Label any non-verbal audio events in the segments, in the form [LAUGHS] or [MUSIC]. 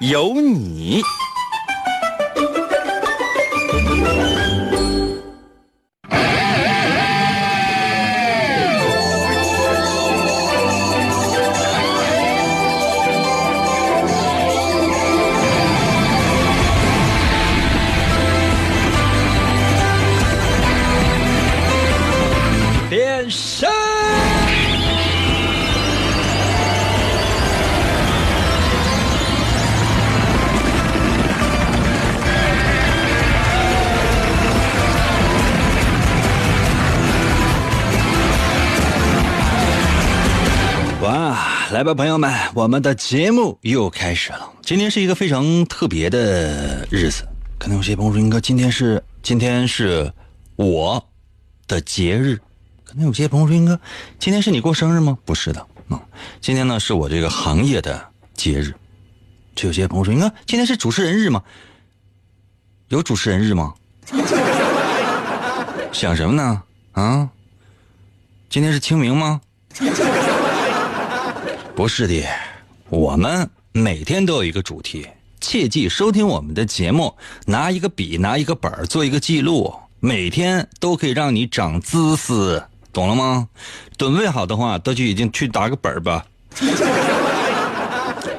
有你。来吧，朋友们，我们的节目又开始了。今天是一个非常特别的日子，可能有些朋友说：“英哥，今天是今天是我的节日。”可能有些朋友说：“英哥，今天是你过生日吗？”不是的，嗯，今天呢是我这个行业的节日。就有些朋友说：“英哥，今天是主持人日吗？”有主持人日吗？想什么呢？啊？今天是清明吗？不是的，我们每天都有一个主题，切记收听我们的节目，拿一个笔，拿一个本做一个记录，每天都可以让你长姿势，懂了吗？准备好的话，都就已经去打个本吧。[LAUGHS]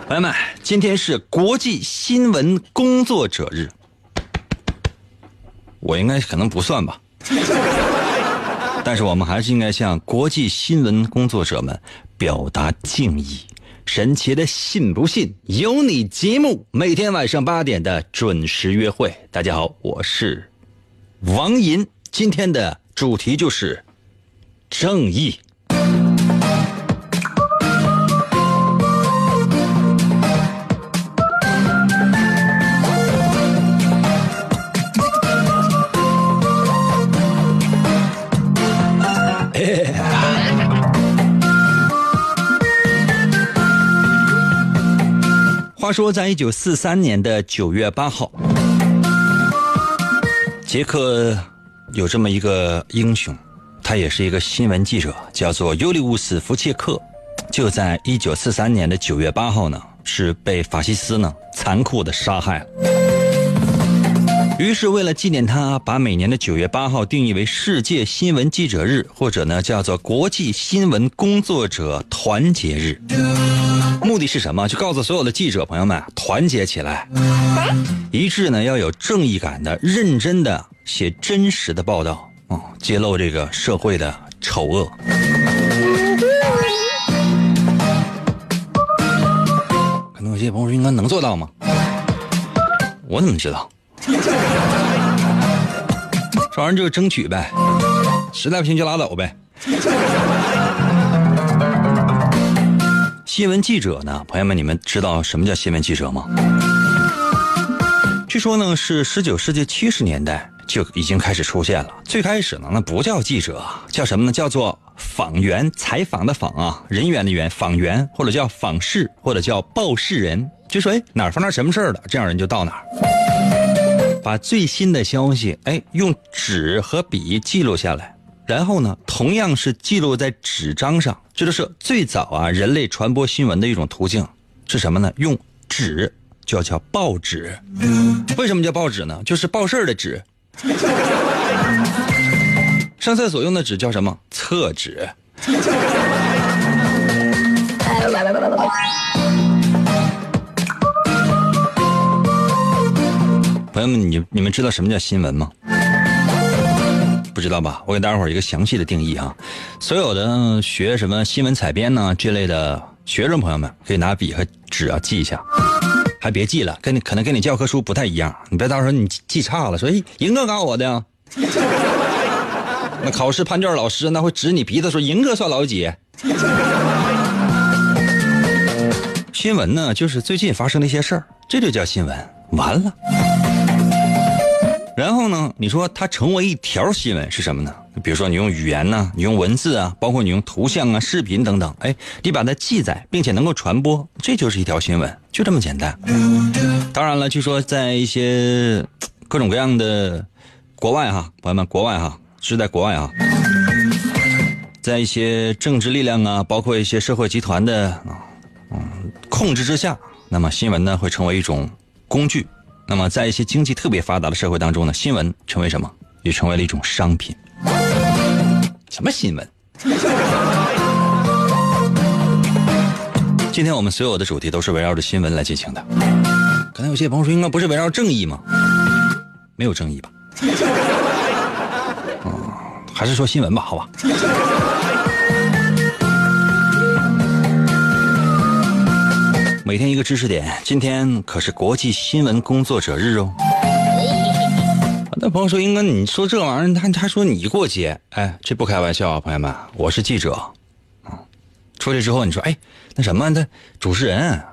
朋友们，今天是国际新闻工作者日，我应该可能不算吧。但是我们还是应该向国际新闻工作者们表达敬意。神奇的信不信由你节目，每天晚上八点的准时约会。大家好，我是王银，今天的主题就是正义。话说，在一九四三年的九月八号，捷克有这么一个英雄，他也是一个新闻记者，叫做尤利乌斯·福切克。就在一九四三年的九月八号呢，是被法西斯呢残酷的杀害了。于是，为了纪念他，把每年的九月八号定义为世界新闻记者日，或者呢叫做国际新闻工作者团结日。[LAUGHS] 目的是什么？就告诉所有的记者朋友们，团结起来，一致呢要有正义感的、认真的写真实的报道啊，揭露这个社会的丑恶。可能有些朋友说，应该能做到吗？我怎么知道？这玩意儿就争取呗，实在不行就拉倒呗。新闻记者呢，朋友们，你们知道什么叫新闻记者吗？据说呢，是十九世纪七十年代就已经开始出现了。最开始呢，那不叫记者，叫什么呢？叫做访员，采访的访啊，人员的员，访员，或者叫访事，或者叫报事人。就说哎，哪儿发生什么事儿了，这样人就到哪儿，把最新的消息哎用纸和笔记录下来。然后呢，同样是记录在纸张上，这就是最早啊人类传播新闻的一种途径，是什么呢？用纸，就叫报纸。为什么叫报纸呢？就是报事儿的纸。[LAUGHS] 上厕所用的纸叫什么？厕纸。朋友们，你你们知道什么叫新闻吗？知道吧？我给大家伙一个详细的定义啊！所有的学什么新闻采编呢这类的学生朋友们，可以拿笔和纸啊记一下，还别记了，跟你可能跟你教科书不太一样，你别到时候你记差了，说哎，银哥告我的呀。[LAUGHS] 那考试判卷老师那会指你鼻子说银哥算老几？新闻呢，就是最近发生的一些事儿，这就叫新闻。完了，然后呢，你说它成为一条新闻是什么呢？比如说你用语言呢，你用文字啊，包括你用图像啊、视频等等，哎，你把它记载，并且能够传播，这就是一条新闻，就这么简单。当然了，据说在一些各种各样的国外哈，朋友们，国外哈是在国外啊，在一些政治力量啊，包括一些社会集团的啊，嗯控制之下，那么新闻呢会成为一种工具。那么在一些经济特别发达的社会当中呢，新闻成为什么？也成为了一种商品。什么新闻？今天我们所有的主题都是围绕着新闻来进行的。可能有些朋友说，应该不是围绕正义吗？没有正义吧？嗯，还是说新闻吧，好吧。每天一个知识点，今天可是国际新闻工作者日哦。那朋友说：“英哥，你说这玩意儿，他他说你过节，哎，这不开玩笑啊，朋友们，我是记者，啊，出去之后你说，哎，那什么，那主持人，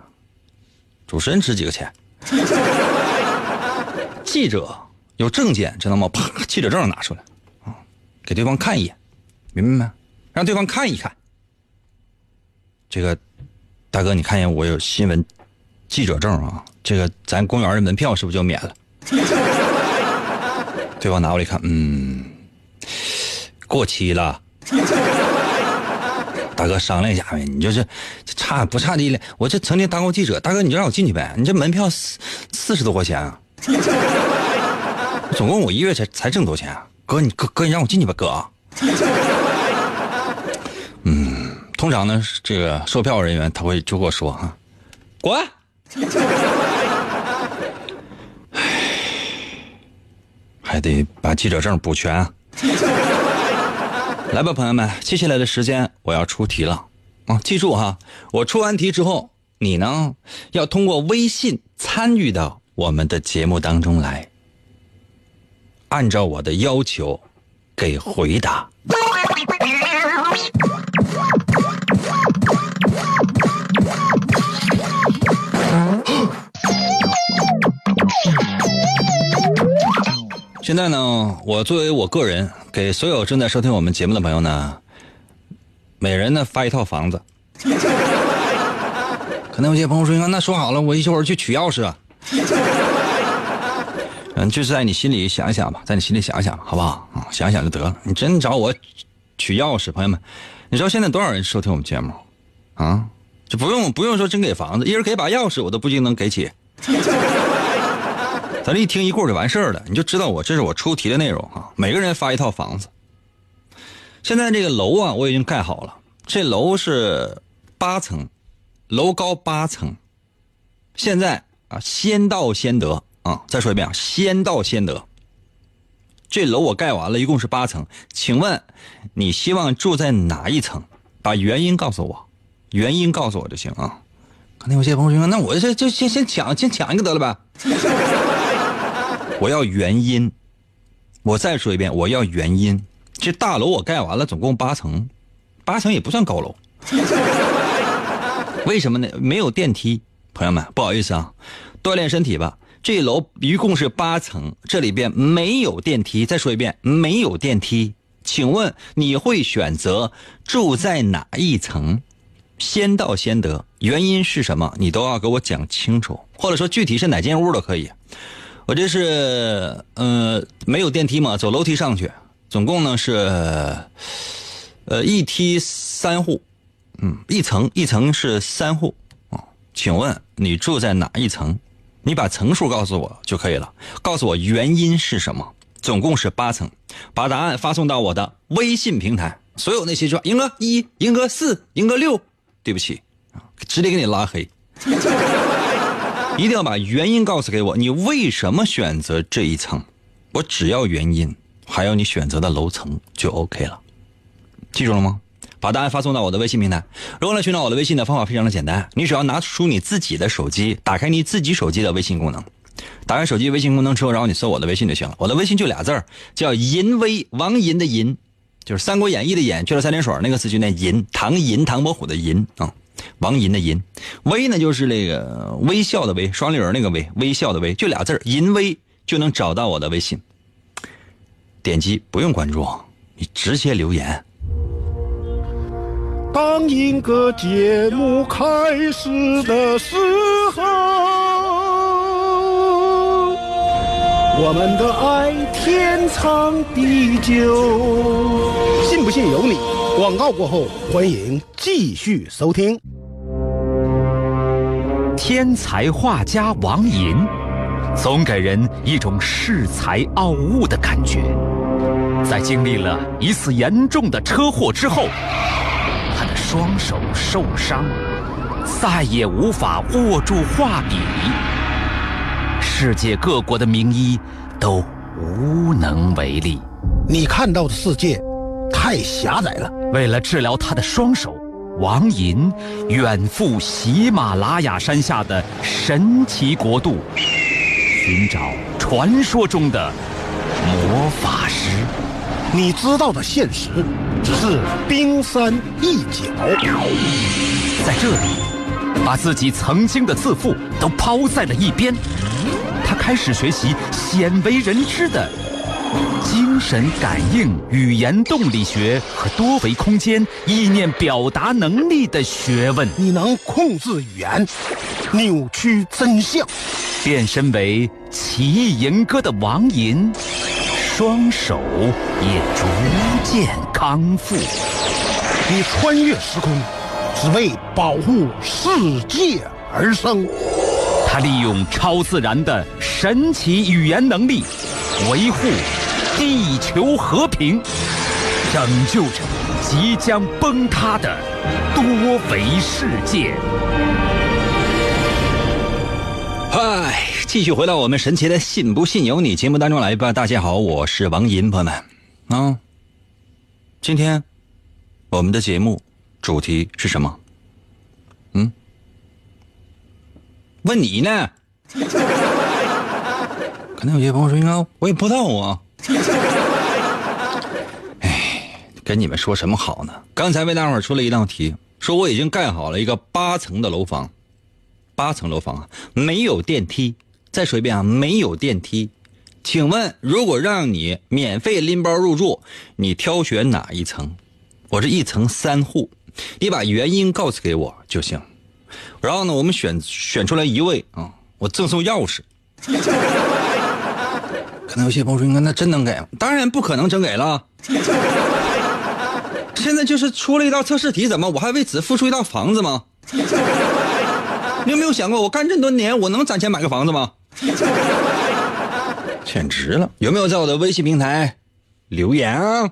主持人值几个钱？记者有证件知道吗？啪，记者证拿出来，啊，给对方看一眼，明白没？让对方看一看。这个大哥，你看见我有新闻记者证啊？这个咱公园的门票是不是就免了？” [LAUGHS] 对方拿过来一看，嗯，过期了。大哥商量一下呗，你就是差不差的了。我这曾经当过记者，大哥你就让我进去呗。你这门票四四十多块钱啊，总共我一月才才挣多少钱啊？哥你哥哥你让我进去吧，哥。嗯，通常呢，这个售票人员他会就跟我说哈，滚。还得把记者证补全。[LAUGHS] 来吧，朋友们，接下来的时间我要出题了啊！记住哈，我出完题之后，你呢要通过微信参与到我们的节目当中来，按照我的要求给回答。[LAUGHS] 现在呢，我作为我个人，给所有正在收听我们节目的朋友呢，每人呢发一套房子。[LAUGHS] 可能有些朋友说：“那说好了，我一会儿去取钥匙啊。”嗯，就是在你心里想一想吧，在你心里想一想，好不好啊？想想就得了。你真找我取钥匙，朋友们，你知道现在多少人收听我们节目啊？就不用不用说真给房子，一人给把钥匙，我都不一定能给起。咱这一听一过就完事儿了，你就知道我这是我出题的内容啊。每个人发一套房子。现在这个楼啊，我已经盖好了，这楼是八层，楼高八层。现在啊，先到先得啊！再说一遍啊，先到先得。这楼我盖完了，一共是八层，请问你希望住在哪一层？把原因告诉我，原因告诉我就行啊。可能有些朋友说，那我这就先先抢，先抢一个得了呗。我要原因，我再说一遍，我要原因。这大楼我盖完了，总共八层，八层也不算高楼。[LAUGHS] 为什么呢？没有电梯，朋友们，不好意思啊，锻炼身体吧。这楼一共是八层，这里边没有电梯。再说一遍，没有电梯。请问你会选择住在哪一层？先到先得，原因是什么？你都要给我讲清楚，或者说具体是哪间屋都可以。我这是，呃，没有电梯嘛，走楼梯上去，总共呢是，呃，一梯三户，嗯，一层一层是三户，啊，请问你住在哪一层？你把层数告诉我就可以了，告诉我原因是什么？总共是八层，把答案发送到我的微信平台。所有那些说，赢哥一，赢哥四，赢哥六，对不起，直接给你拉黑。一定要把原因告诉给我，你为什么选择这一层？我只要原因，还有你选择的楼层就 OK 了。记住了吗？把答案发送到我的微信平台。如何来寻找我的微信的方法非常的简单，你只要拿出你自己的手机，打开你自己手机的微信功能，打开手机微信功能之后，然后你搜我的微信就行了。我的微信就俩字儿，叫银威，王银的银，就是《三国演义》的演，去了三点水那个字就念银，唐银唐伯虎的银啊。王银的银，微呢就是那个微笑的微，双立人那个微，微笑的微，就俩字儿银微就能找到我的微信。点击不用关注，你直接留言。当一个节目开始的时候，我们的爱天长地久。信不信由你。广告过后，欢迎继续收听。天才画家王寅，总给人一种恃才傲物的感觉。在经历了一次严重的车祸之后，他的双手受伤，再也无法握住画笔。世界各国的名医都无能为力。你看到的世界太狭窄了。为了治疗他的双手，王寅远赴喜马拉雅山下的神奇国度，寻找传说中的魔法师。你知道的现实只是冰山一角。在这里，把自己曾经的自负都抛在了一边，他开始学习鲜为人知的。精神感应、语言动力学和多维空间意念表达能力的学问，你能控制语言，扭曲真相，变身为奇异吟歌的王吟，双手也逐渐康复。你穿越时空，只为保护世界而生。他利用超自然的神奇语言能力，维护。地球和平，拯救着即将崩塌的多维世界。嗨，继续回到我们神奇的“信不信由你”节目当中来吧。大家好，我是王银，朋友们啊。今天我们的节目主题是什么？嗯？问你呢？[LAUGHS] 可能有些朋友说：“应该我也不知道啊。[LAUGHS] ”哎，跟你们说什么好呢？刚才为大伙出了一道题，说我已经盖好了一个八层的楼房，八层楼房啊，没有电梯。再说一遍啊，没有电梯。请问，如果让你免费拎包入住，你挑选哪一层？我这一层三户，你把原因告诉给我就行。然后呢，我们选选出来一位啊，我赠送钥匙。可能有些朋友说：“那真能给？”当然不可能真给了。现在就是出了一道测试题，怎么我还为此付出一套房子吗？你有没有想过，我干这么多年，我能攒钱买个房子吗？[LAUGHS] 简直了！有没有在我的微信平台留言啊？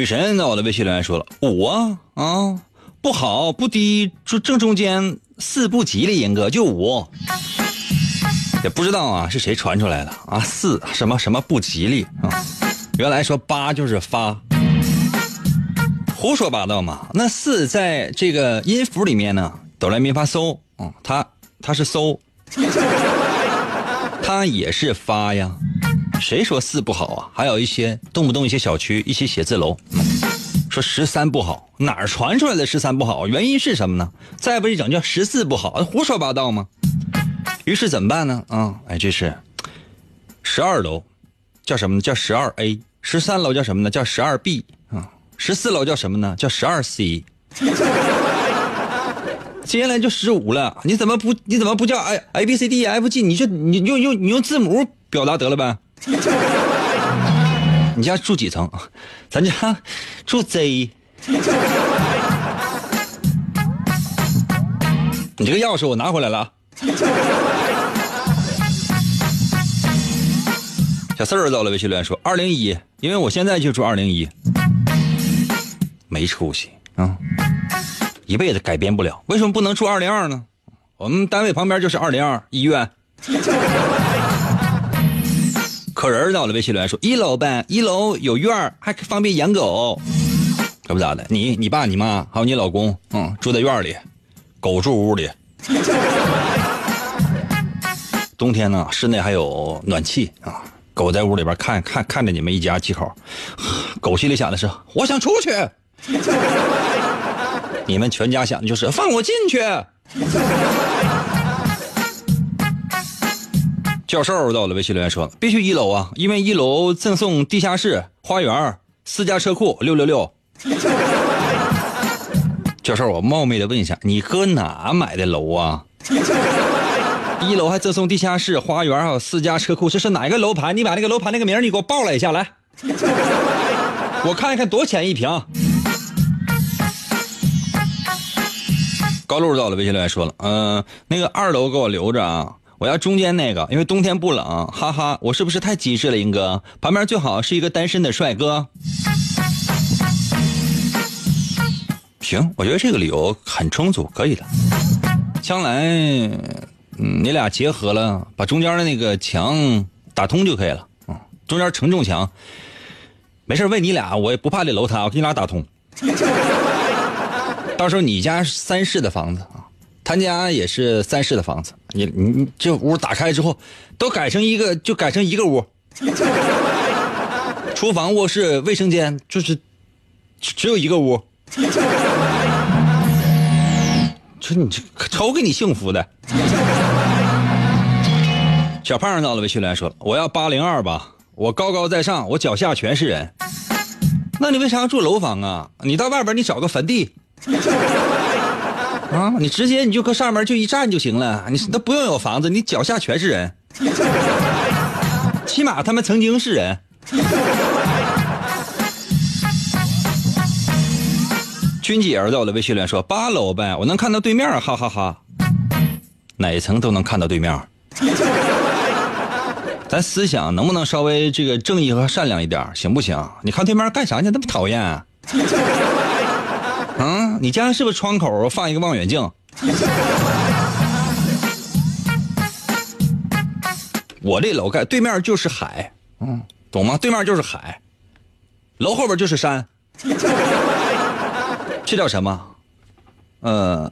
女神在我的微信留言说了五啊啊不好不低就正中间四不吉利严哥就五，也不知道啊是谁传出来的啊四什么什么不吉利啊，原来说八就是发，胡说八道嘛。那四在这个音符里面呢，哆来咪发嗦啊，它它是嗦，[LAUGHS] 它也是发呀。谁说四不好啊？还有一些动不动一些小区一些写字楼，说十三不好，哪儿传出来的十三不好？原因是什么呢？再不一整叫十四不好，胡说八道吗？于是怎么办呢？啊，哎，这是十二楼，叫什么呢？叫十二 A。十三楼叫什么呢？叫十二 B。啊，十四楼叫什么呢？叫十二 C。[LAUGHS] 接下来就十五了，你怎么不你怎么不叫 A A B C D E F G？你就你用用你用字母表达得了呗？[LAUGHS] 你家住几层？咱家住 Z。[LAUGHS] 你这个钥匙我拿回来了。[LAUGHS] 小四儿到了微信留言说：“二零一，因为我现在就住二零一，没出息啊，一辈子改变不了。为什么不能住二零二呢？我们单位旁边就是二零二医院。”可人到了微信留言说一楼呗，一楼有院儿，还方便养狗。可不咋的，你你爸你妈还有你老公，嗯，住在院里，狗住屋里。冬天呢，室内还有暖气啊，狗在屋里边看看看着你们一家几口，狗心里想的是我想出去，[LAUGHS] 你们全家想的就是放我进去。教授到了，微信留言说必须一楼啊，因为一楼赠送地下室、花园、私家车库，六六六。[LAUGHS] 教授，我冒昧的问一下，你搁哪买的楼啊？[LAUGHS] 一楼还赠送地下室、花园，还有私家车库，这是哪个楼盘？你把那个楼盘那个名你给我报来一下来，[LAUGHS] 我看一看多钱一平。高露到了，微信留言说了，嗯、那个二楼给我留着啊，我要中间那个，因为冬天不冷，哈哈，我是不是太机智了，英哥？旁边最好是一个单身的帅哥。行，我觉得这个理由很充足，可以的。将来，你俩结合了，把中间的那个墙打通就可以了。嗯，中间承重墙，没事为你俩，我也不怕这楼塌，我给你俩打通。[LAUGHS] 到时候你家三室的房子，他家也是三室的房子，你你这屋打开之后，都改成一个，就改成一个屋。[LAUGHS] 厨房、卧室、卫生间，就是只只有一个屋。这你这瞅给你幸福的。小胖到了，微信来说，我要八零二吧，我高高在上，我脚下全是人。那你为啥要住楼房啊？你到外边你找个坟地。啊，你直接你就搁上面就一站就行了，你都不用有房子，你脚下全是人，起码他们曾经是人。君姐儿在我的微信里说八楼呗，我能看到对面，哈哈哈哪一层都能看到对面。咱思想能不能稍微这个正义和善良一点，行不行？你看对面干啥去？那么讨厌、啊。嗯，你家是不是窗口放一个望远镜？[LAUGHS] 我这楼盖对面就是海，嗯，懂吗？对面就是海，楼后边就是山，[LAUGHS] 这叫什么？呃，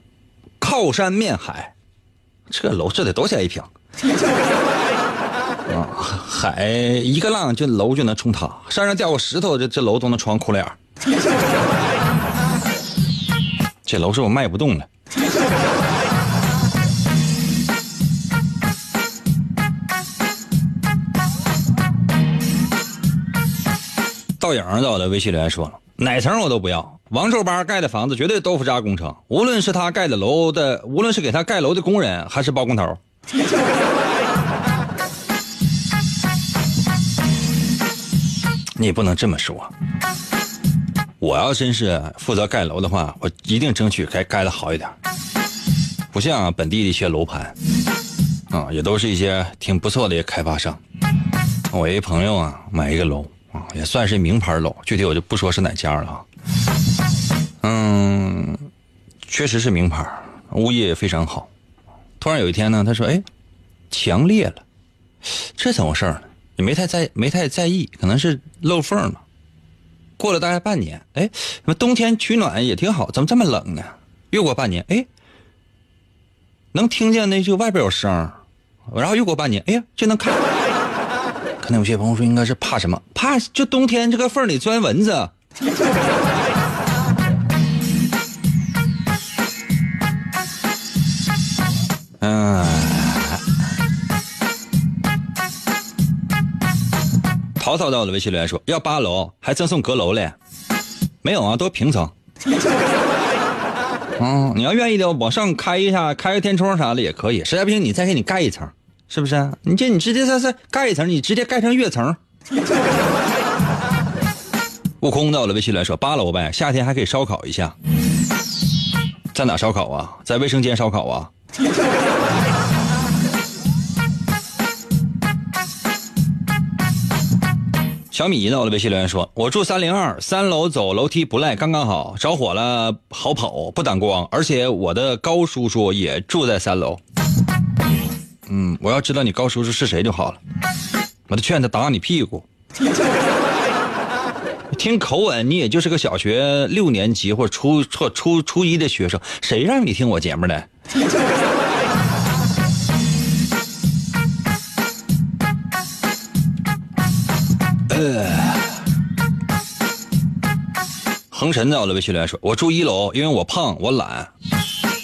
靠山面海，这楼这得多少钱一平？[LAUGHS] 啊，海一个浪，这楼就能冲塌；山上掉个石头，这这楼都能穿窟窿。这楼是我卖不动了。倒影到我的微信留言说了，哪层我都不要，王寿八盖的房子绝对豆腐渣工程，无论是他盖的楼的，无论是给他盖楼的工人，还是包工头。[LAUGHS] 你不能这么说。我要真是负责盖楼的话，我一定争取该盖的好一点。不像本地的一些楼盘，啊，也都是一些挺不错的一些开发商。我一朋友啊，买一个楼啊，也算是名牌楼，具体我就不说是哪家了啊。嗯，确实是名牌，物业也非常好。突然有一天呢，他说：“哎，墙裂了，这怎么回事呢？也没太在没太在意，可能是漏缝了。”过了大概半年，哎，冬天取暖也挺好，怎么这么冷呢？又过半年，哎，能听见那就外边有声然后又过半年，哎呀，就能看。[LAUGHS] 可能有些朋友说，应该是怕什么？怕就冬天这个缝里钻蚊子。[LAUGHS] 嗯。曹操到了微信留言说要八楼，还赠送阁楼嘞，没有啊，都平层。嗯，[LAUGHS] 你要愿意的往上开一下，开个天窗啥的也可以。实在不行，你再给你盖一层，是不是？你这你直接再再盖一层，你直接盖成跃层。[LAUGHS] 悟空到了微信留言说八楼呗，夏天还可以烧烤一下。在哪烧烤啊？在卫生间烧烤啊？小米呢？我的微信留言说：“我住三零二，三楼走楼梯不赖，刚刚好。着火了好跑，不挡光，而且我的高叔叔也住在三楼。嗯，我要知道你高叔叔是谁就好了。我就劝他打你屁股。[LAUGHS] 听口吻，你也就是个小学六年级或初初初初一的学生，谁让你听我节目的？呃，恒晨在我的微信留言说：“我住一楼，因为我胖，我懒。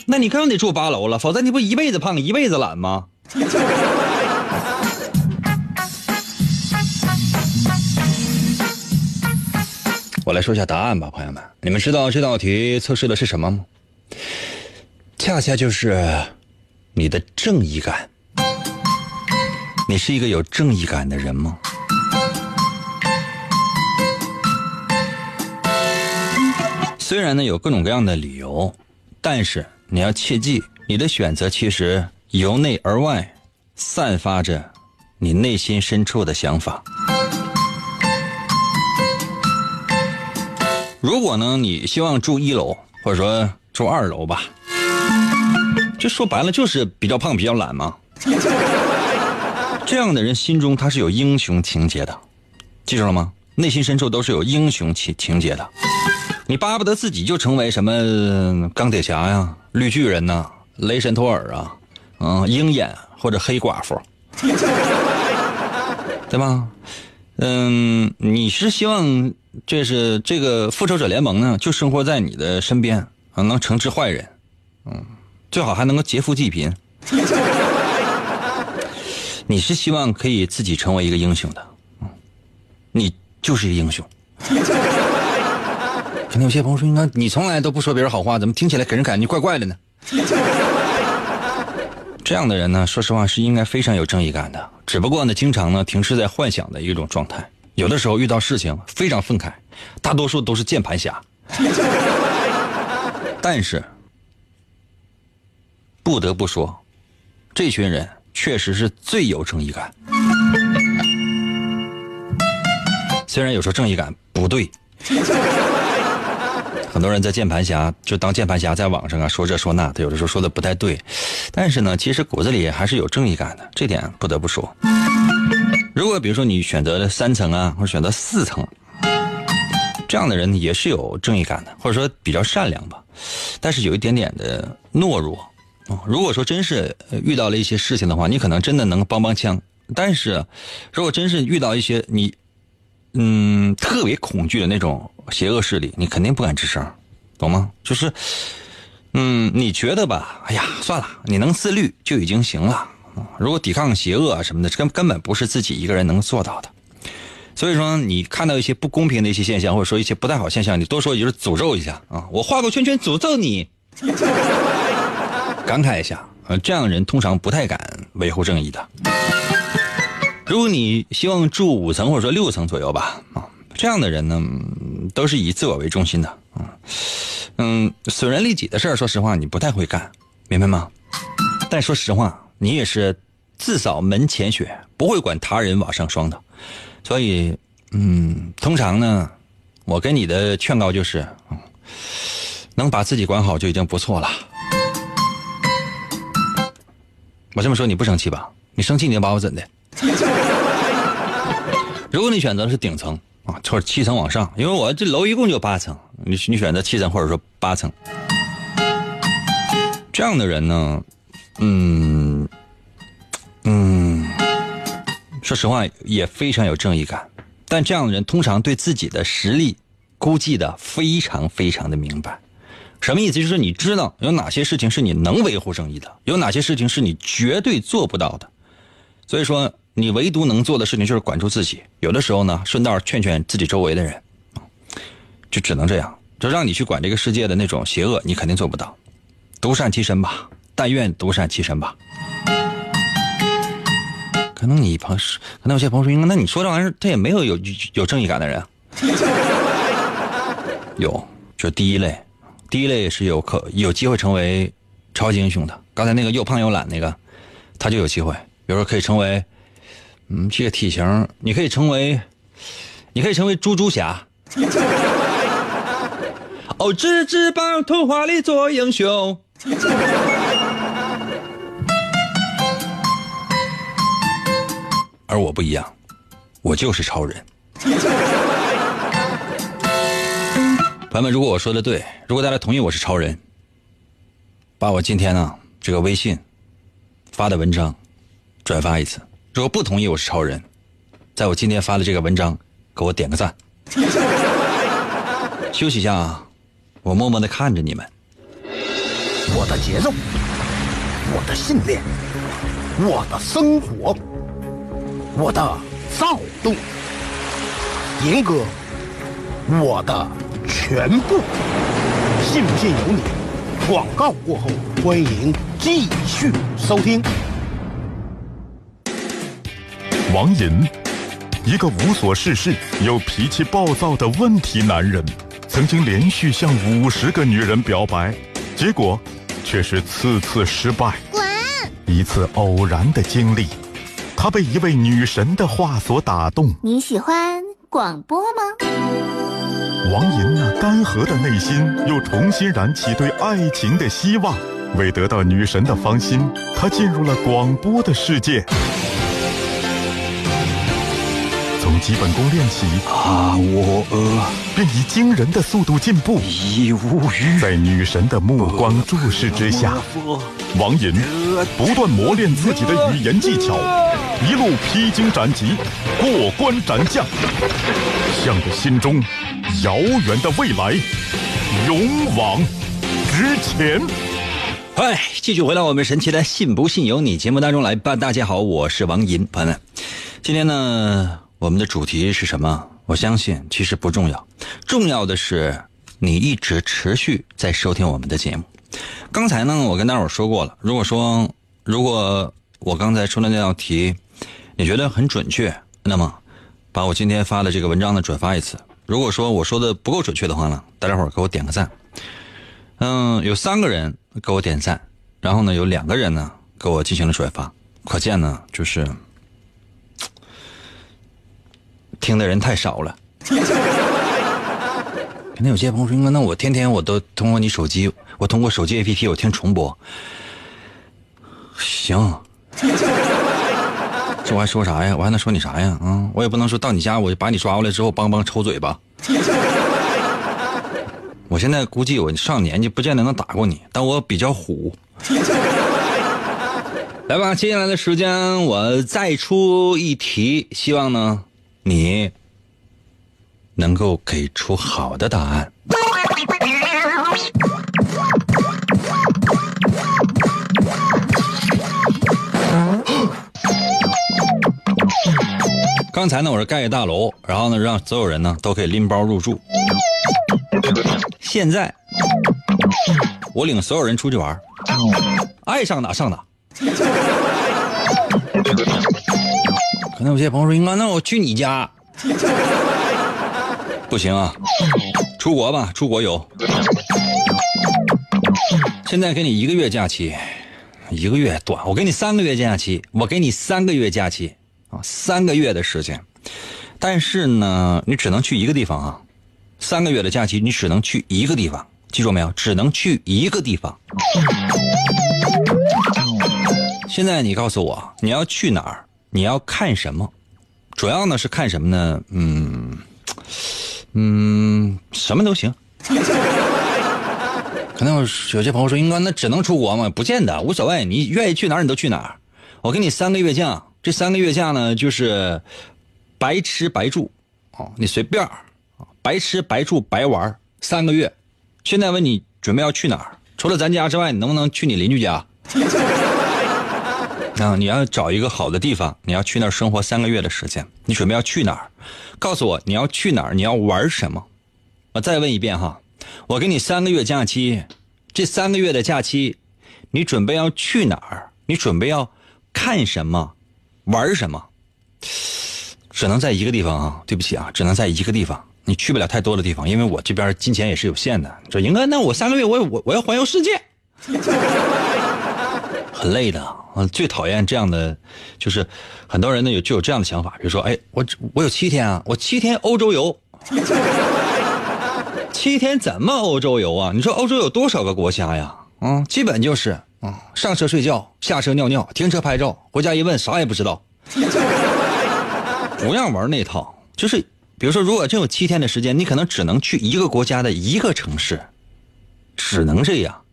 那你更得住八楼了，否则你不一辈子胖，一辈子懒吗？”我来说一下答案吧，朋友们，你们知道这道题测试的是什么吗？恰恰就是你的正义感。你是一个有正义感的人吗？虽然呢有各种各样的理由，但是你要切记，你的选择其实由内而外散发着你内心深处的想法。如果呢你希望住一楼，或者说住二楼吧，这说白了就是比较胖、比较懒嘛。这样的人心中他是有英雄情节的，记住了吗？内心深处都是有英雄情情节的。你巴不得自己就成为什么钢铁侠呀、绿巨人呐、雷神托尔啊、嗯鹰眼或者黑寡妇，对吧？嗯，你是希望这是这个复仇者联盟呢，就生活在你的身边啊，能惩治坏人，嗯，最好还能够劫富济贫。你是希望可以自己成为一个英雄的，嗯，你就是一个英雄。可能有些朋友说：“你看，你从来都不说别人好话，怎么听起来给人感觉怪怪的呢？” [LAUGHS] 这样的人呢，说实话是应该非常有正义感的，只不过呢，经常呢停滞在幻想的一种状态。有的时候遇到事情非常愤慨，大多数都是键盘侠。[LAUGHS] 但是不得不说，这群人确实是最有正义感。虽然有时候正义感不对。很多人在键盘侠就当键盘侠，在网上啊说这说那，他有的时候说的不太对，但是呢，其实骨子里还是有正义感的，这点不得不说。如果比如说你选择了三层啊，或者选择四层，这样的人也是有正义感的，或者说比较善良吧，但是有一点点的懦弱。如果说真是遇到了一些事情的话，你可能真的能帮帮腔，但是如果真是遇到一些你嗯特别恐惧的那种。邪恶势力，你肯定不敢吱声，懂吗？就是，嗯，你觉得吧？哎呀，算了，你能自律就已经行了。如果抵抗邪恶啊什么的，根根本不是自己一个人能做到的。所以说，你看到一些不公平的一些现象，或者说一些不太好现象，你多说也就是诅咒一下啊！我画个圈圈诅咒你，感慨一下呃！这样的人通常不太敢维护正义的。如果你希望住五层或者说六层左右吧，啊。这样的人呢，都是以自我为中心的，嗯嗯，损人利己的事儿，说实话你不太会干，明白吗？但说实话，你也是自扫门前雪，不会管他人瓦上霜的，所以，嗯，通常呢，我给你的劝告就是，能把自己管好就已经不错了。我这么说你不生气吧？你生气你能把我怎的？[LAUGHS] 如果你选择的是顶层。啊，或者七层往上，因为我这楼一共就八层，你你选择七层或者说八层，这样的人呢，嗯嗯，说实话也非常有正义感，但这样的人通常对自己的实力估计的非常非常的明白，什么意思？就是你知道有哪些事情是你能维护正义的，有哪些事情是你绝对做不到的，所以说。你唯独能做的事情就是管住自己，有的时候呢，顺道劝劝自己周围的人，就只能这样。就让你去管这个世界的那种邪恶，你肯定做不到。独善其身吧，但愿独善其身吧。可能你朋，可能有些朋友说，那你说这玩意儿，他也没有有有正义感的人。[LAUGHS] 有，就第一类，第一类是有可有机会成为超级英雄的。刚才那个又胖又懒那个，他就有机会，比如说可以成为。嗯，这个体型，你可以成为，你可以成为猪猪侠。[LAUGHS] 哦，吱吱帮童话里做英雄。而我不一样，我就是超人。朋友们，如果我说的对，如果大家同意我是超人，把我今天呢这个微信发的文章转发一次；如果不同意我是超人，在我今天发的这个文章给我点个赞。[LAUGHS] 休息一下啊，我默默的看着你们。我的节奏，我的信念，我的生活，我的躁动，严哥，我的全部。信不信由你。广告过后，欢迎继续收听。王银，一个无所事事又脾气暴躁的问题男人，曾经连续向五十个女人表白，结果却是次次失败。滚！一次偶然的经历，他被一位女神的话所打动。你喜欢广播吗？王银那干涸的内心又重新燃起对爱情的希望。为得到女神的芳心，他进入了广播的世界。基本功练习，啊，我呃便以惊人的速度进步。已无语。在女神的目光注视之下，王银不断磨练自己的语言技巧，一路披荆斩棘，过关斩将，向着心中遥远的未来勇往直前。嗨，继续回到我们神奇的“信不信由你”节目当中来吧。大家好，我是王银，朋友们，今天呢，我们的主题是什么？我相信其实不重要，重要的是你一直持续在收听我们的节目。刚才呢，我跟大伙说过了，如果说如果我刚才出的那道题，你觉得很准确，那么把我今天发的这个文章呢转发一次。如果说我说的不够准确的话呢，大家伙给我点个赞。嗯，有三个人给我点赞，然后呢，有两个人呢给我进行了转发，可见呢，就是听的人太少了。[LAUGHS] 肯定有些朋友说，那我天天我都通过你手机，我通过手机 APP 我听重播，行。[LAUGHS] 这我还说啥呀？我还能说你啥呀？啊，我也不能说到你家我就把你抓过来之后梆梆抽嘴巴。[LAUGHS] 我现在估计我上年纪不见得能打过你，但我比较虎。来吧，接下来的时间我再出一题，希望呢你能够给出好的答案。刚才呢，我是盖一大楼，然后呢，让所有人呢都可以拎包入住。现在，我领所有人出去玩，爱上哪上哪。可能有些朋友说：“英哥，那我去你家。[LAUGHS] ”不行啊，出国吧，出国游。现在给你一个月假期，一个月短，我给你三个月假期，我给你三个月假期啊，三个月的时间。但是呢，你只能去一个地方啊。三个月的假期，你只能去一个地方，记住没有？只能去一个地方。现在你告诉我，你要去哪儿？你要看什么？主要呢是看什么呢？嗯嗯，什么都行。[LAUGHS] 可能有有些朋友说，应该那只能出国吗？不见得，无所谓，你愿意去哪儿你都去哪儿。我给你三个月假，这三个月假呢就是白吃白住，哦，你随便白吃白住白玩三个月，现在问你准备要去哪儿？除了咱家之外，你能不能去你邻居家？啊，你要找一个好的地方，你要去那儿生活三个月的时间，你准备要去哪儿？告诉我你要去哪儿，你要玩什么？我再问一遍哈，我给你三个月假期，这三个月的假期，你准备要去哪儿？你准备要看什么？玩什么？只能在一个地方啊！对不起啊，只能在一个地方。你去不了太多的地方，因为我这边金钱也是有限的。说应该，那我三个月我我我要环游世界，[LAUGHS] 很累的。嗯，最讨厌这样的，就是很多人呢有就有这样的想法，比如说，哎，我我有七天啊，我七天欧洲游，[LAUGHS] 七天怎么欧洲游啊？你说欧洲有多少个国家呀？嗯，基本就是嗯，上车睡觉，下车尿尿，停车拍照，回家一问啥也不知道。[LAUGHS] 不要玩那套。就是比如说，如果真有七天的时间，你可能只能去一个国家的一个城市，只能这样。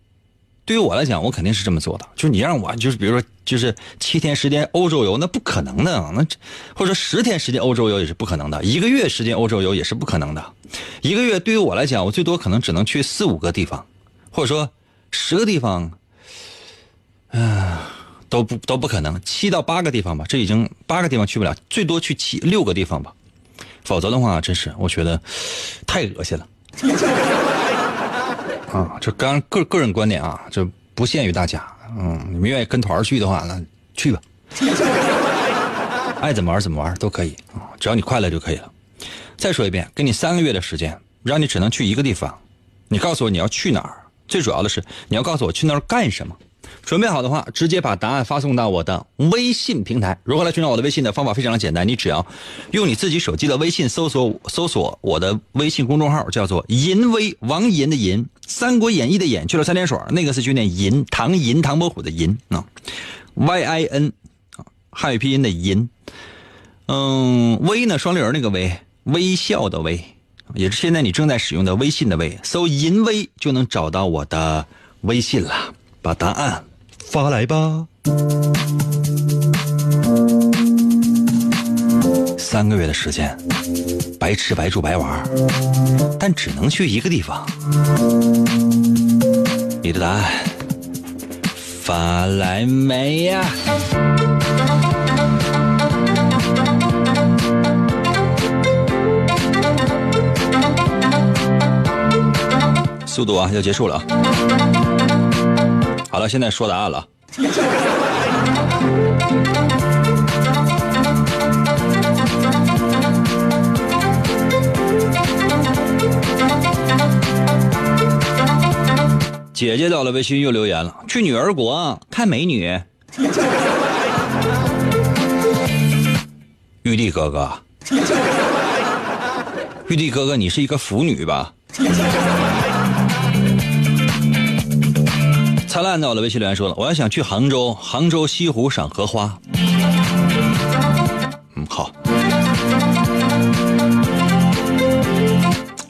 对于我来讲，我肯定是这么做的。就是你让我，就是比如说，就是七天时间欧洲游，那不可能的。那或者说十天时间欧洲游也是不可能的，一个月时间欧洲游也是不可能的。一个月对于我来讲，我最多可能只能去四五个地方，或者说十个地方，嗯、都不都不可能。七到八个地方吧，这已经八个地方去不了，最多去七六个地方吧。否则的话，真是我觉得太恶心了。啊，这刚个个人观点啊，这不限于大家。嗯，你们愿意跟团去的话，那去吧，[LAUGHS] 爱怎么玩怎么玩都可以啊，只要你快乐就可以了。再说一遍，给你三个月的时间，让你只能去一个地方，你告诉我你要去哪儿。最主要的是，你要告诉我去那儿干什么。准备好的话，直接把答案发送到我的微信平台。如何来寻找我的微信的方法非常的简单，你只要用你自己手机的微信搜索搜索我的微信公众号，叫做“银威王银”的银，《三国演义》的演去了三点水，那个是就念银，唐银唐伯虎的银啊，Y I N 啊，汉语拼音的银。嗯，微呢双立人那个微，微笑的微，也是现在你正在使用的微信的微，搜“银威”就能找到我的微信了。把答案发来吧。三个月的时间，白吃白住白玩，但只能去一个地方。你的答案发来没呀？速度啊，要结束了啊！好了，现在说答案了。姐姐到了微信又留言了，去女儿国看美女。[LAUGHS] 玉帝哥哥，[LAUGHS] 玉帝哥哥，你是一个腐女吧？[LAUGHS] 灿烂到了微信留言说了，我要想去杭州，杭州西湖赏荷花。嗯，好。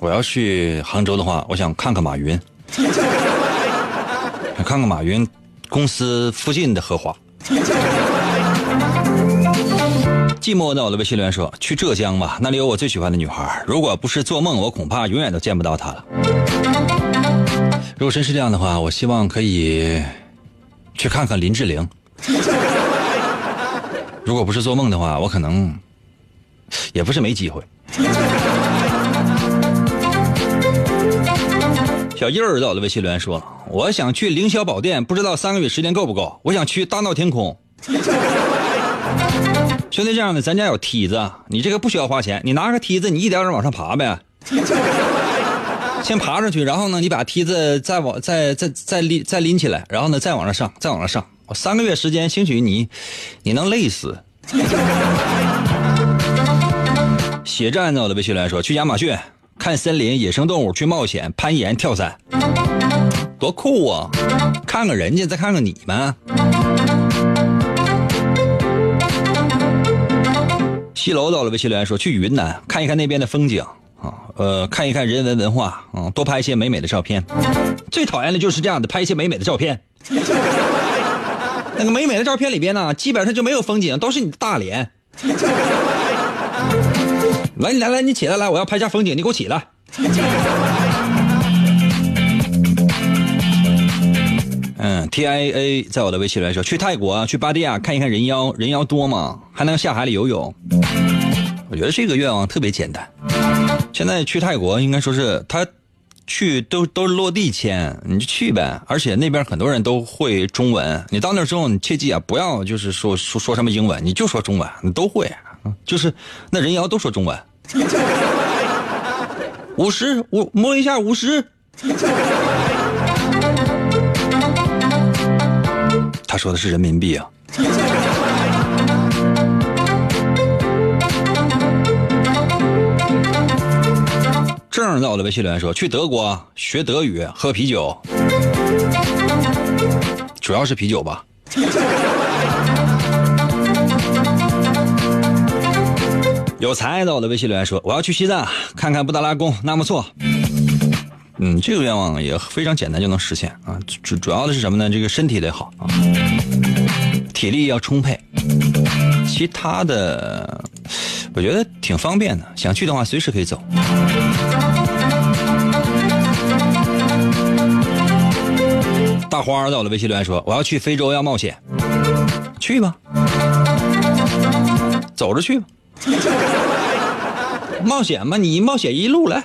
我要去杭州的话，我想看看马云，看看马云公司附近的荷花。[LAUGHS] 寂寞呢？我的微信留言说，去浙江吧，那里有我最喜欢的女孩。如果不是做梦，我恐怕永远都见不到她了。如果真是这样的话，我希望可以去看看林志玲。[LAUGHS] 如果不是做梦的话，我可能也不是没机会。小叶儿在我的微信留言说，我想去凌霄宝殿，不知道三个月时间够不够？我想去大闹天宫。兄弟，这样的，咱家有梯子，你这个不需要花钱，你拿个梯子，你一点点往上爬呗。先爬上去，然后呢，你把梯子再往再再再拎再拎起来，然后呢，再往上上，再往上上。我三个月时间，兴许你你能累死。血战在，我的微信来说，去亚马逊看森林、野生动物，去冒险、攀岩、跳伞，多酷啊！看看人家，再看看你们。西楼到了微信留言说，去云南看一看那边的风景。啊，呃，看一看人文文化，啊，多拍一些美美的照片。最讨厌的就是这样的，拍一些美美的照片。[LAUGHS] 那个美美的照片里边呢，基本上就没有风景，都是你的大脸。来，来来，你起来，来，我要拍下风景，你给我起来。[LAUGHS] 嗯，T I A 在我的微信来说，去泰国，去芭提雅看一看人妖，人妖多吗？还能下海里游泳。我觉得这个愿望特别简单。现在去泰国应该说是他去都都是落地签，你就去呗。而且那边很多人都会中文，你到那之后你切记啊，不要就是说说说什么英文，你就说中文，你都会。就是那人妖都说中文。五十五摸一下五十。他说的是人民币啊。正在我的微信留言说去德国学德语喝啤酒，主要是啤酒吧。有才在我的微信留言说：“我要去西藏看看布达拉宫纳木错。”嗯，这个愿望也非常简单就能实现啊。主主要的是什么呢？这个身体得好啊，体力要充沛。其他的，我觉得挺方便的。想去的话，随时可以走。大花在我的微信留言说：“我要去非洲要冒险，去吧，走着去吧。” [LAUGHS] 冒险嘛，你冒险一路来。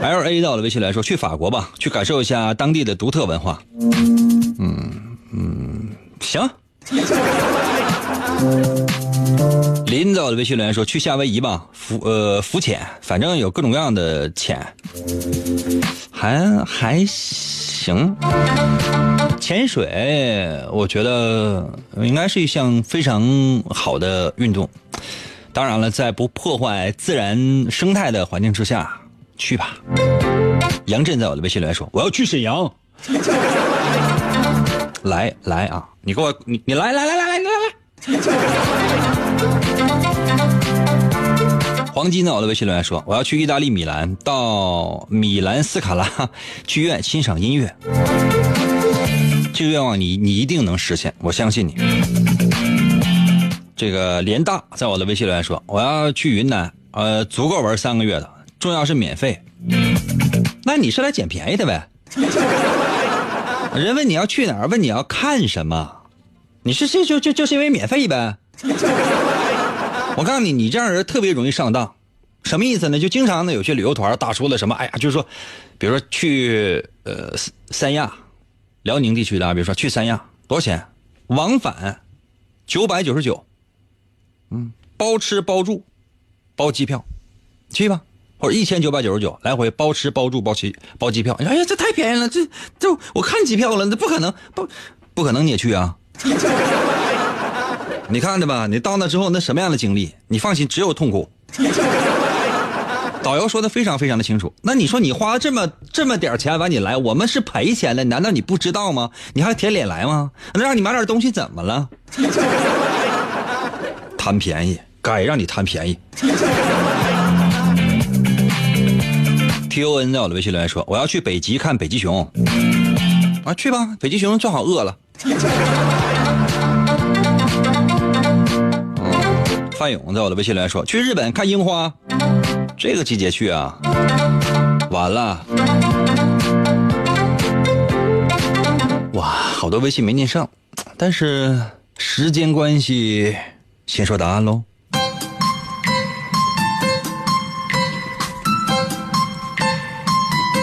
L A 到了微信来说，去法国吧，去感受一下当地的独特文化。嗯嗯，行。[LAUGHS] 林到了微信留言说，去夏威夷吧，浮呃浮潜，反正有各种各样的潜，还还行。潜水，我觉得应该是一项非常好的运动。当然了，在不破坏自然生态的环境之下，去吧。杨震在我的微信留言说：“我要去沈阳。” [LAUGHS] 来来啊，你给我你你来来来来来来来。黄金在我的微信留言说：“我要去意大利米兰，到米兰斯卡拉剧院欣赏音乐。”这个愿望你你一定能实现，我相信你。这个联大在我的微信留言说：“我要去云南，呃，足够玩三个月的，重要是免费。”那你是来捡便宜的呗？[LAUGHS] 人问你要去哪儿，问你要看什么，你是这就就就是因为免费呗？我告诉你，你这样人特别容易上当。什么意思呢？就经常呢有些旅游团打出了什么，哎呀，就是说，比如说去呃三亚。辽宁地区的啊，比如说去三亚多少钱？往返九百九十九，嗯，包吃包住，包机票，去吧。或者一千九百九十九来回包吃包住包机包机票。哎呀，这太便宜了，这这我看机票了，那不可能不不可能你也去啊？[LAUGHS] 你看着吧，你到那之后那什么样的经历？你放心，只有痛苦。导游说的非常非常的清楚。那你说你花这么这么点钱完你来，我们是赔钱了，难道你不知道吗？你还舔脸来吗？那让你买点东西怎么了？[LAUGHS] 贪便宜，该让你贪便宜。T O N 在我的微信留言说：“我要去北极看北极熊。”啊，去吧，北极熊正好饿了。范勇在我的微信留言说：“去日本看樱花。”这个季节去啊，完了！哇，好多微信没念上，但是时间关系，先说答案喽。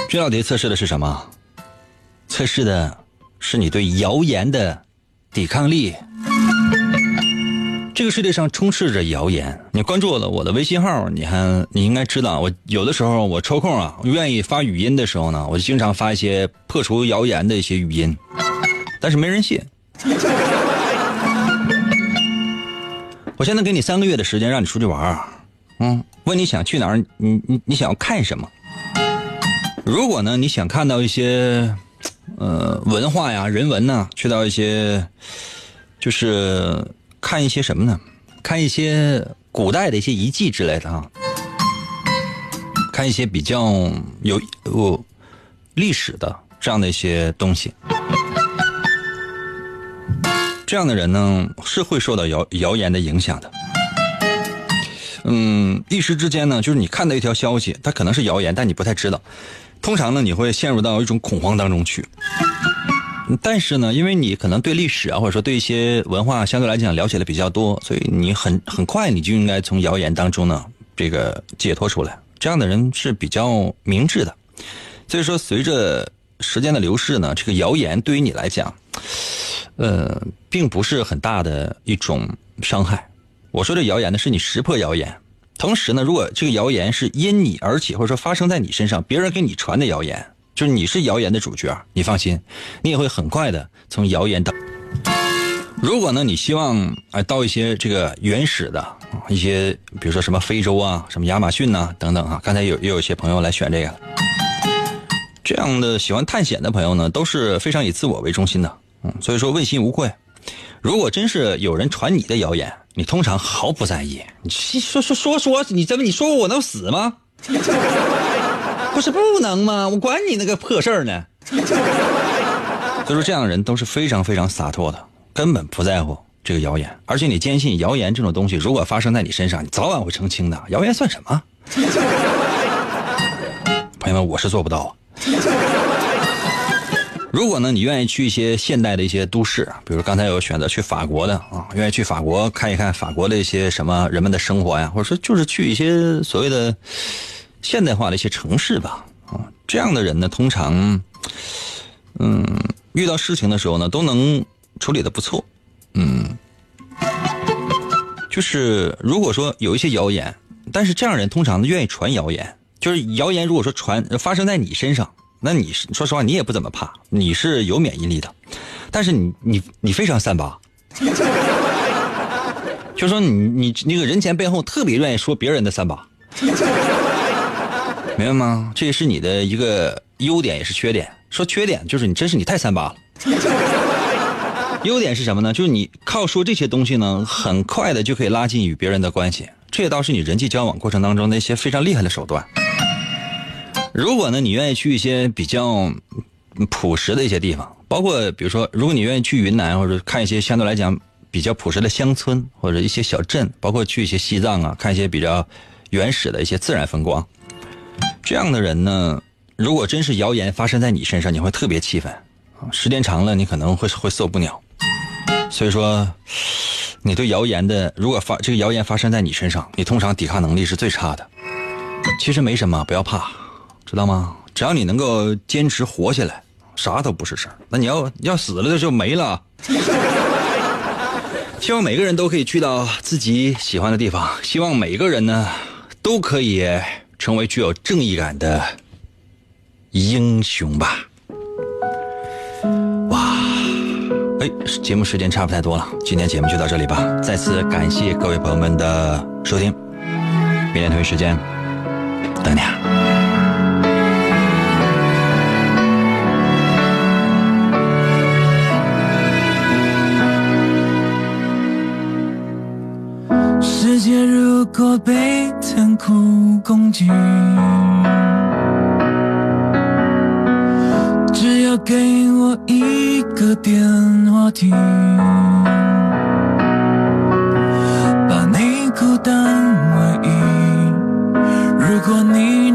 这道题测试的是什么？测试的是你对谣言的抵抗力。这个世界上充斥着谣言。你关注了我的微信号，你还你应该知道，我有的时候我抽空啊，愿意发语音的时候呢，我就经常发一些破除谣言的一些语音，但是没人信。我现在给你三个月的时间，让你出去玩嗯，问你想去哪儿，你你你想要看什么？如果呢，你想看到一些呃文化呀、人文呐，去到一些就是。看一些什么呢？看一些古代的一些遗迹之类的啊，看一些比较有有历史的这样的一些东西。这样的人呢，是会受到谣谣言的影响的。嗯，一时之间呢，就是你看到一条消息，它可能是谣言，但你不太知道。通常呢，你会陷入到一种恐慌当中去。但是呢，因为你可能对历史啊，或者说对一些文化相对来讲了解的比较多，所以你很很快你就应该从谣言当中呢这个解脱出来。这样的人是比较明智的。所以说，随着时间的流逝呢，这个谣言对于你来讲，呃，并不是很大的一种伤害。我说这谣言呢，是你识破谣言。同时呢，如果这个谣言是因你而起，或者说发生在你身上，别人给你传的谣言。就是你是谣言的主角，你放心，你也会很快的从谣言到。如果呢，你希望哎到一些这个原始的一些，比如说什么非洲啊、什么亚马逊呐等等啊，刚才有也有一些朋友来选这个，这样的喜欢探险的朋友呢，都是非常以自我为中心的，嗯，所以说问心无愧。如果真是有人传你的谣言，你通常毫不在意。你说说说说，你怎么你说我能死吗？不是不能吗？我管你那个破事儿呢。所以说，这样的人都是非常非常洒脱的，根本不在乎这个谣言。而且你坚信谣言这种东西，如果发生在你身上，你早晚会澄清的。谣言算什么？[LAUGHS] 朋友们，我是做不到。如果呢，你愿意去一些现代的一些都市，比如刚才有选择去法国的啊，愿意去法国看一看法国的一些什么人们的生活呀，或者说就是去一些所谓的现代化的一些城市吧，啊，这样的人呢，通常，嗯，遇到事情的时候呢，都能处理的不错，嗯，就是如果说有一些谣言，但是这样人通常愿意传谣言，就是谣言如果说传发生在你身上。那你说实话，你也不怎么怕，你是有免疫力的，但是你你你非常三八，[LAUGHS] 就说你你那个人前背后特别愿意说别人的三八，明白吗？这也是你的一个优点，也是缺点。说缺点就是你真是你太三八了，优点是什么呢？就是你靠说这些东西呢，很快的就可以拉近与别人的关系，这也倒是你人际交往过程当中的一些非常厉害的手段。如果呢，你愿意去一些比较朴实的一些地方，包括比如说，如果你愿意去云南或者看一些相对来讲比较朴实的乡村或者一些小镇，包括去一些西藏啊，看一些比较原始的一些自然风光，这样的人呢，如果真是谣言发生在你身上，你会特别气愤啊，时间长了你可能会会受不了。所以说，你对谣言的，如果发这个谣言发生在你身上，你通常抵抗能力是最差的。其实没什么，不要怕。知道吗？只要你能够坚持活下来，啥都不是事儿。那你要要死了，就没了。[LAUGHS] 希望每个人都可以去到自己喜欢的地方。希望每个人呢，都可以成为具有正义感的英雄吧。哇，哎，节目时间差不太多了，今天节目就到这里吧。再次感谢各位朋友们的收听，明天同一时间等你啊。世界如果被攻击，只要给我一个电话亭，把你孤单唯一。如果你